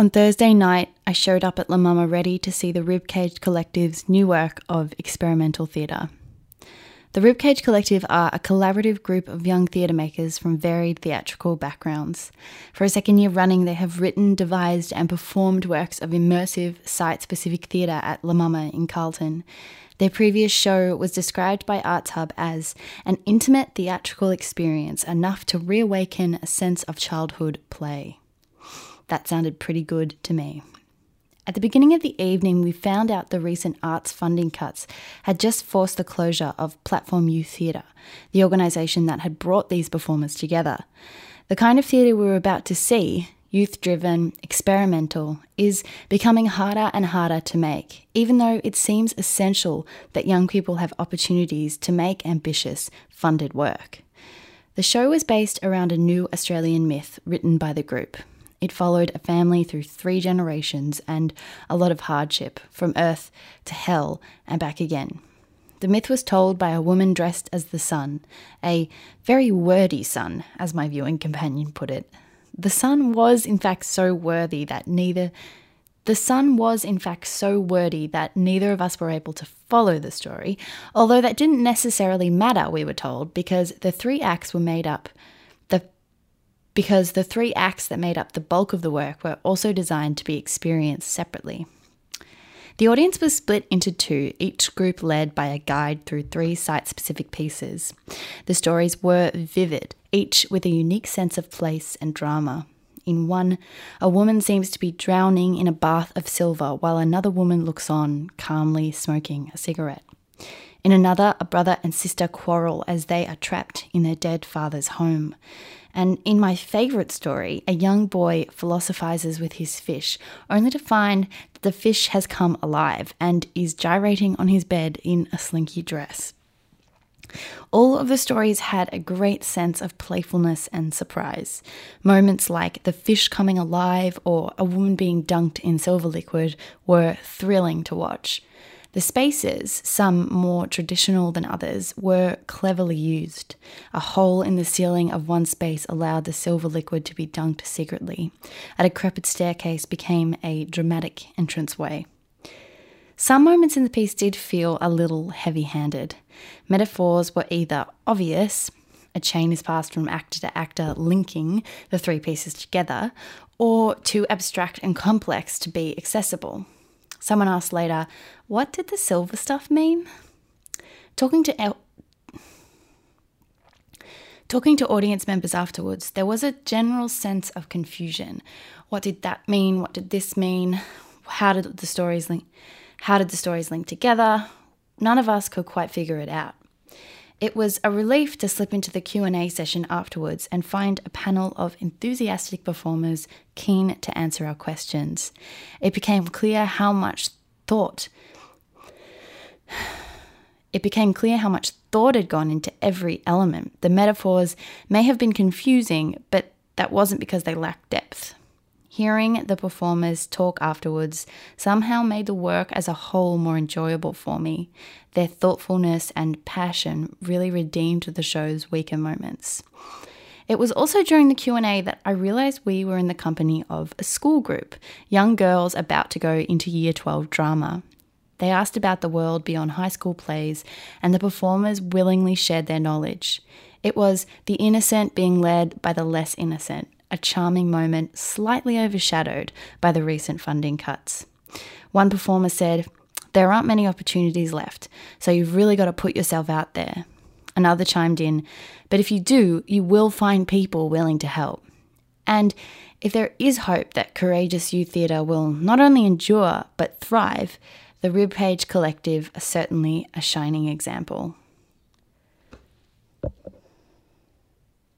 On Thursday night, I showed up at La Mama ready to see the Ribcage Collective's new work of experimental theatre. The Ribcage Collective are a collaborative group of young theatre makers from varied theatrical backgrounds. For a second year running, they have written, devised, and performed works of immersive, site specific theatre at La Mama in Carlton. Their previous show was described by ArtsHub as an intimate theatrical experience enough to reawaken a sense of childhood play. That sounded pretty good to me. At the beginning of the evening, we found out the recent arts funding cuts had just forced the closure of Platform Youth Theatre, the organisation that had brought these performers together. The kind of theatre we were about to see, youth driven, experimental, is becoming harder and harder to make, even though it seems essential that young people have opportunities to make ambitious, funded work. The show was based around a new Australian myth written by the group, it followed a family through three generations and a lot of hardship, from earth to hell and back again. The myth was told by a woman dressed as the sun, a very wordy sun, as my viewing companion put it. The sun was, in fact, so worthy that neither the sun was, in fact, so wordy that neither of us were able to follow the story, although that didn't necessarily matter, we were told, because the three acts were made up because the three acts that made up the bulk of the work were also designed to be experienced separately. The audience was split into two, each group led by a guide through three site specific pieces. The stories were vivid, each with a unique sense of place and drama. In one, a woman seems to be drowning in a bath of silver while another woman looks on, calmly smoking a cigarette. In another, a brother and sister quarrel as they are trapped in their dead father's home. And in my favourite story, a young boy philosophizes with his fish, only to find that the fish has come alive and is gyrating on his bed in a slinky dress. All of the stories had a great sense of playfulness and surprise. Moments like the fish coming alive or a woman being dunked in silver liquid were thrilling to watch. The spaces, some more traditional than others, were cleverly used. A hole in the ceiling of one space allowed the silver liquid to be dunked secretly. A decrepit staircase became a dramatic entranceway. Some moments in the piece did feel a little heavy handed. Metaphors were either obvious, a chain is passed from actor to actor, linking the three pieces together, or too abstract and complex to be accessible. Someone asked later, What did the silver stuff mean? Talking to El- Talking to audience members afterwards, there was a general sense of confusion. What did that mean? What did this mean? How did the stories link? How did the stories link together? None of us could quite figure it out. It was a relief to slip into the Q&A session afterwards and find a panel of enthusiastic performers keen to answer our questions. It became clear how much thought it became clear how much thought had gone into every element. The metaphors may have been confusing, but that wasn't because they lacked depth. Hearing the performers talk afterwards somehow made the work as a whole more enjoyable for me. Their thoughtfulness and passion really redeemed the show's weaker moments. It was also during the Q&A that I realized we were in the company of a school group, young girls about to go into year 12 drama. They asked about the world beyond high school plays, and the performers willingly shared their knowledge. It was the innocent being led by the less innocent, a charming moment slightly overshadowed by the recent funding cuts. One performer said, There aren't many opportunities left, so you've really got to put yourself out there. Another chimed in, But if you do, you will find people willing to help. And if there is hope that courageous youth theatre will not only endure but thrive, the Ribcage Collective are certainly a shining example.